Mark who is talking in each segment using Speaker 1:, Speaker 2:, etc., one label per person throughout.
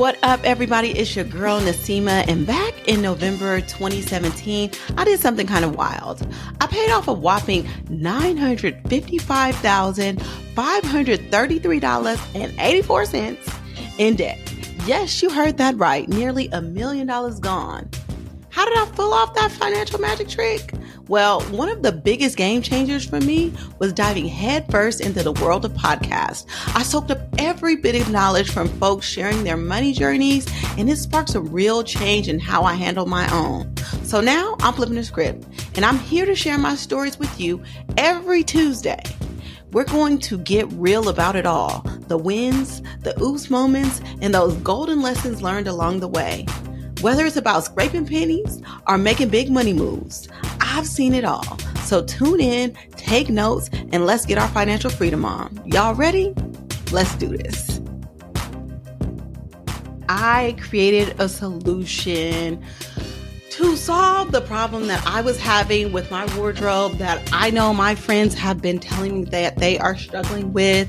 Speaker 1: What up, everybody? It's your girl Nasima, and back in November 2017, I did something kind of wild. I paid off a whopping $955,533.84 in debt. Yes, you heard that right. Nearly a million dollars gone. How did I pull off that financial magic trick? Well, one of the biggest game changers for me was diving headfirst into the world of podcasts. I soaked up every bit of knowledge from folks sharing their money journeys, and it sparked a real change in how I handle my own. So now I'm flipping the script, and I'm here to share my stories with you every Tuesday. We're going to get real about it all the wins, the oops moments, and those golden lessons learned along the way. Whether it's about scraping pennies or making big money moves, I've seen it all. So tune in, take notes, and let's get our financial freedom on. Y'all ready? Let's do this. I created a solution to solve the problem that I was having with my wardrobe that I know my friends have been telling me that they are struggling with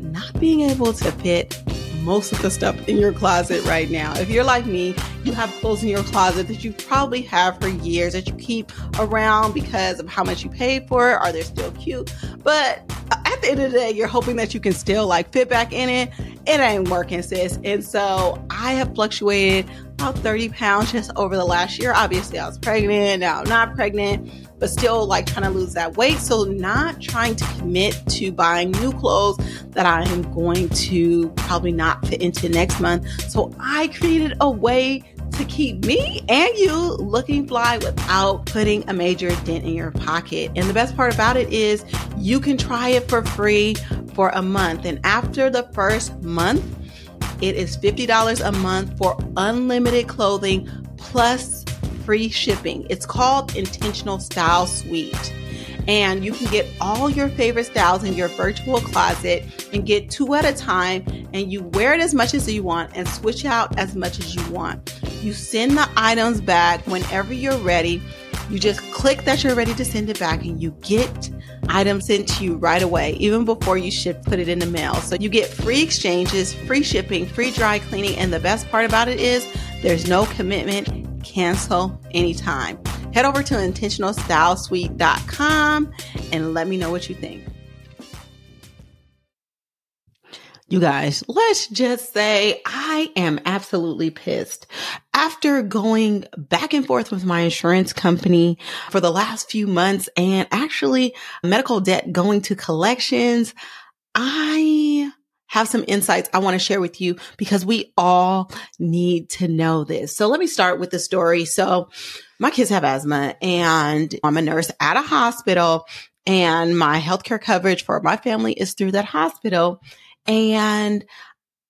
Speaker 1: not being able to fit most of the stuff in your closet right now. If you're like me, you have clothes in your closet that you probably have for years that you keep around because of how much you paid for it, Are they're still cute. But at the end of the day, you're hoping that you can still like fit back in it. It ain't working, sis. And so I have fluctuated about 30 pounds just over the last year. Obviously, I was pregnant, now I'm not pregnant but still like trying to lose that weight. So, not trying to commit to buying new clothes that I am going to probably not fit into next month. So, I created a way to keep me and you looking fly without putting a major dent in your pocket. And the best part about it is you can try it for free for a month. And after the first month, it is $50 a month for unlimited clothing plus free shipping. It's called Intentional Style Suite. And you can get all your favorite styles in your virtual closet and get two at a time. And you wear it as much as you want and switch out as much as you want. You send the items back whenever you're ready. You just click that you're ready to send it back and you get items sent to you right away, even before you ship, put it in the mail. So you get free exchanges, free shipping, free dry cleaning. And the best part about it is there's no commitment cancel anytime. Head over to intentionalstylesuite.com and let me know what you think. You guys, let's just say I am absolutely pissed. After going back and forth with my insurance company for the last few months and actually medical debt going to collections, I have some insights I want to share with you because we all need to know this. So let me start with the story. So my kids have asthma and I'm a nurse at a hospital and my healthcare coverage for my family is through that hospital. And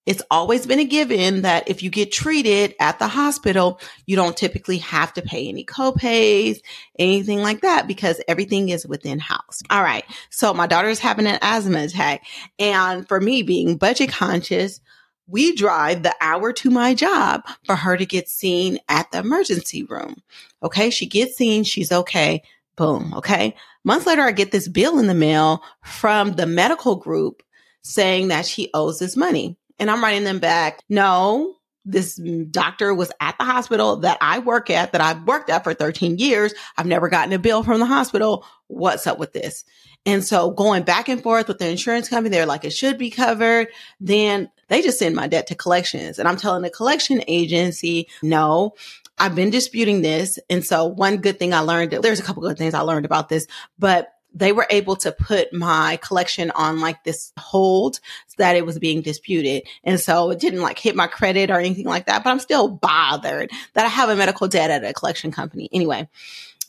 Speaker 1: it's always been a given that if you get treated at the hospital, you don't typically have to pay any copays, anything like that, because everything is within house. All right. So my daughter's having an asthma attack. And for me being budget conscious, we drive the hour to my job for her to get seen at the emergency room. Okay. She gets seen. She's okay. Boom. Okay. Months later, I get this bill in the mail from the medical group saying that she owes this money. And I'm writing them back, no, this doctor was at the hospital that I work at, that I've worked at for 13 years. I've never gotten a bill from the hospital. What's up with this? And so going back and forth with the insurance company, they're like, it should be covered. Then they just send my debt to collections. And I'm telling the collection agency, no, I've been disputing this. And so one good thing I learned, there's a couple good things I learned about this, but they were able to put my collection on like this hold that it was being disputed. And so it didn't like hit my credit or anything like that, but I'm still bothered that I have a medical debt at a collection company. Anyway.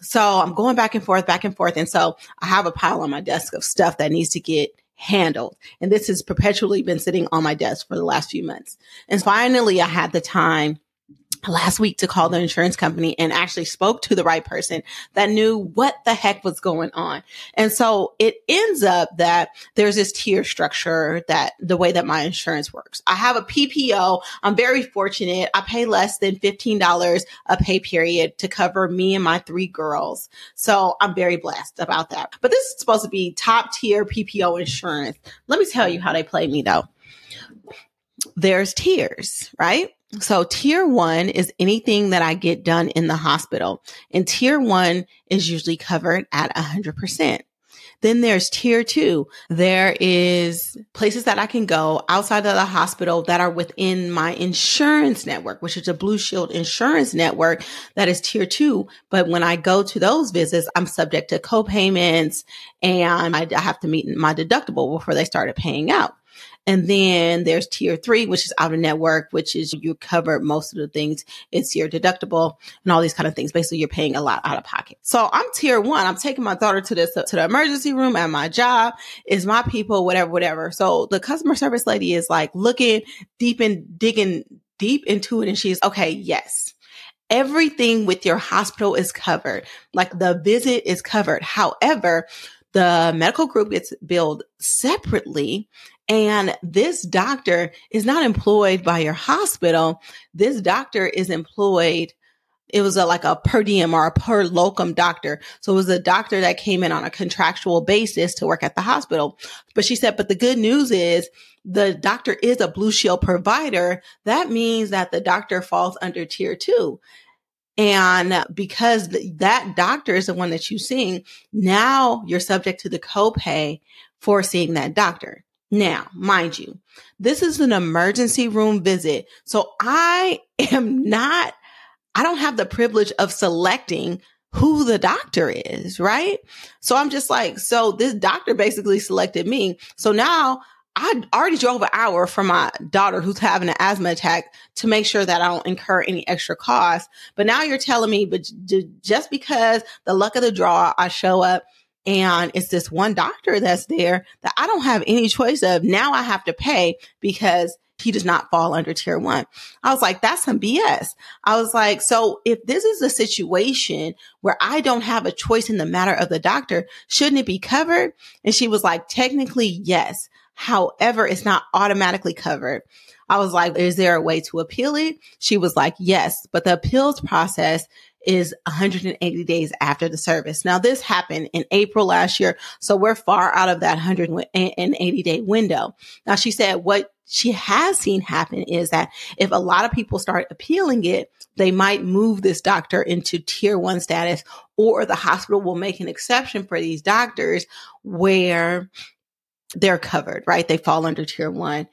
Speaker 1: So I'm going back and forth, back and forth. And so I have a pile on my desk of stuff that needs to get handled. And this has perpetually been sitting on my desk for the last few months. And finally I had the time last week to call the insurance company and actually spoke to the right person that knew what the heck was going on. And so it ends up that there's this tier structure that the way that my insurance works. I have a PPO. I'm very fortunate. I pay less than $15 a pay period to cover me and my three girls. So I'm very blessed about that. But this is supposed to be top tier PPO insurance. Let me tell you how they play me though there's tiers, right? So tier one is anything that I get done in the hospital and tier one is usually covered at hundred percent. Then there's tier two. There is places that I can go outside of the hospital that are within my insurance network, which is a Blue Shield insurance network that is tier two. But when I go to those visits, I'm subject to co-payments and I have to meet my deductible before they started paying out. And then there's tier three, which is out of network, which is you cover most of the things. It's your deductible and all these kind of things. Basically, you're paying a lot out of pocket. So I'm tier one. I'm taking my daughter to this, to the emergency room at my job is my people, whatever, whatever. So the customer service lady is like looking deep and digging deep into it. And she's okay. Yes everything with your hospital is covered. Like the visit is covered. However, the medical group gets billed separately and this doctor is not employed by your hospital. This doctor is employed. It was a, like a per diem or a per locum doctor. So it was a doctor that came in on a contractual basis to work at the hospital. But she said, but the good news is the doctor is a Blue Shield provider. That means that the doctor falls under tier two. And because that doctor is the one that you're seeing, now you're subject to the copay for seeing that doctor. Now, mind you, this is an emergency room visit. So I am not, I don't have the privilege of selecting who the doctor is, right? So I'm just like, so this doctor basically selected me. So now I already drove an hour for my daughter who's having an asthma attack to make sure that I don't incur any extra costs. But now you're telling me, but just because the luck of the draw, I show up and it's this one doctor that's there that I don't have any choice of. Now I have to pay because he does not fall under tier one. I was like, that's some BS. I was like, so if this is a situation where I don't have a choice in the matter of the doctor, shouldn't it be covered? And she was like, technically, yes. However, it's not automatically covered. I was like, is there a way to appeal it? She was like, yes, but the appeals process is 180 days after the service. Now, this happened in April last year, so we're far out of that 180 day window. Now, she said what she has seen happen is that if a lot of people start appealing it, they might move this doctor into tier one status, or the hospital will make an exception for these doctors where they're covered, right? They fall under tier one.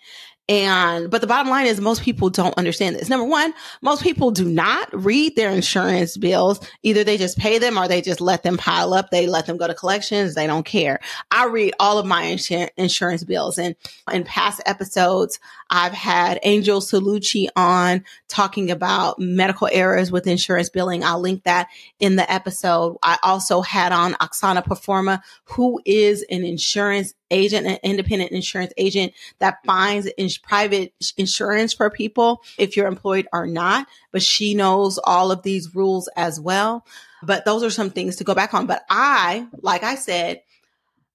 Speaker 1: And, but the bottom line is most people don't understand this. Number one, most people do not read their insurance bills. Either they just pay them or they just let them pile up. They let them go to collections. They don't care. I read all of my insur- insurance bills and in past episodes, I've had Angel Cellucci on talking about medical errors with insurance billing. I'll link that in the episode. I also had on Oxana Parfenova, who is an insurance agent, an independent insurance agent that finds in private insurance for people if you're employed or not. But she knows all of these rules as well. But those are some things to go back on. But I, like I said,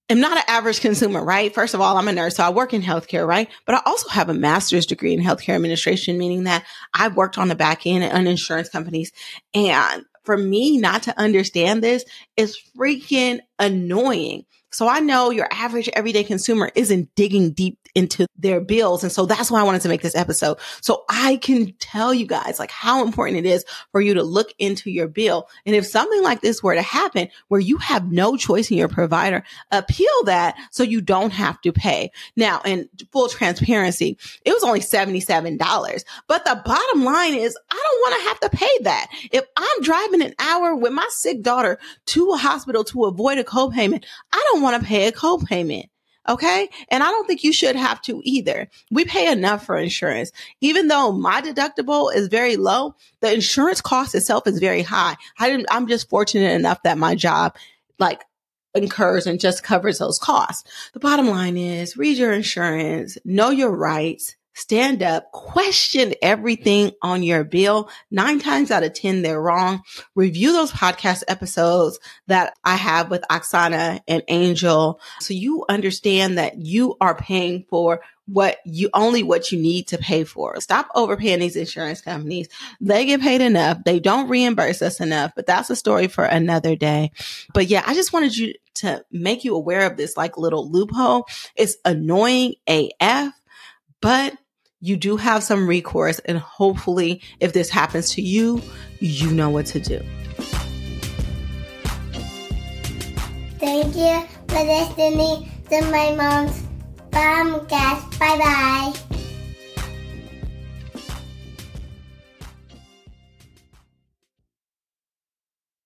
Speaker 1: am not an average consumer, right? First of all, I'm a nurse, so I work in healthcare, right? But I also have a master's degree in healthcare administration, meaning that I've worked on the back end on insurance companies. And for me not to understand this is freaking annoying. So I know your average everyday consumer isn't digging deep into their bills. And so that's why I wanted to make this episode. So I can tell you guys like how important it is for you to look into your bill. And if something like this were to happen where you have no choice in your provider, appeal that so you don't have to pay. Now, in full transparency, it was only $77. But the bottom line is I don't want to have to pay that. If I'm driving an hour with my sick daughter to a hospital to avoid a copayment, I don't want to pay a copayment. Okay. And I don't think you should have to either. We pay enough for insurance. Even though my deductible is very low, the insurance cost itself is very high. I am just fortunate enough that my job like incurs and just covers those costs. The bottom line is read your insurance, know your rights, stand up, question everything on your bill. Nine times out of 10, they're wrong. Review those podcast episodes that I have with Oxana and Angel. So you understand that you are paying for what you only what you need to pay for. Stop overpaying these insurance companies. They get paid enough. They don't reimburse us enough, but that's a story for another day. But yeah, I just wanted you to make you aware of this like little loophole. It's annoying AF, but you do have some recourse. And hopefully, if this happens to you, you know what to do.
Speaker 2: Thank you for listening to my mom's podcast. Bye bye.